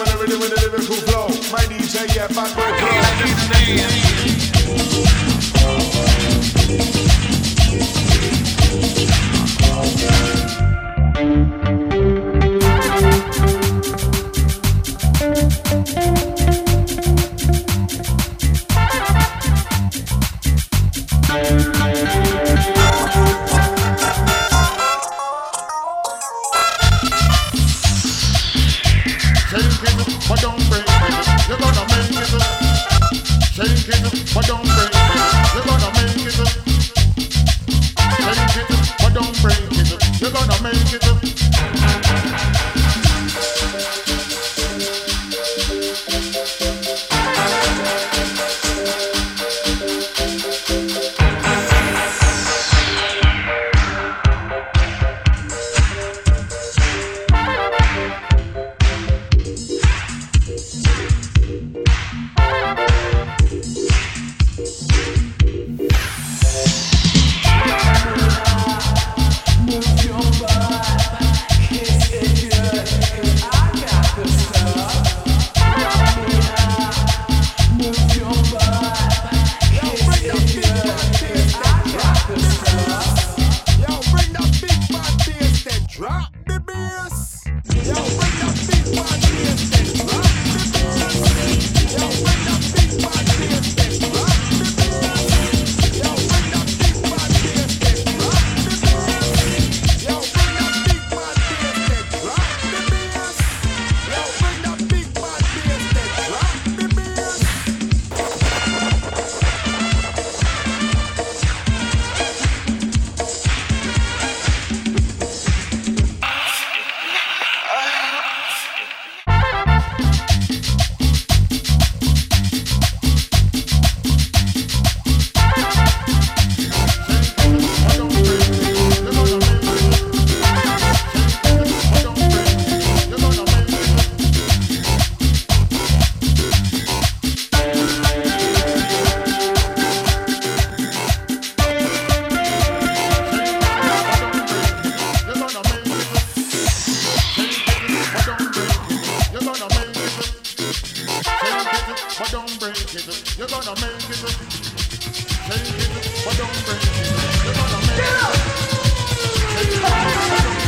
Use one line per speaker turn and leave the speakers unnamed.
I'm in the rhythm with the lyrical flow. My DJ, yeah, bad boy pro. but don't break it. You're gonna make it. Shake it, but don't break it. You're gonna make it. Take it, but don't break it. You're gonna make it. Take it, but don't break it.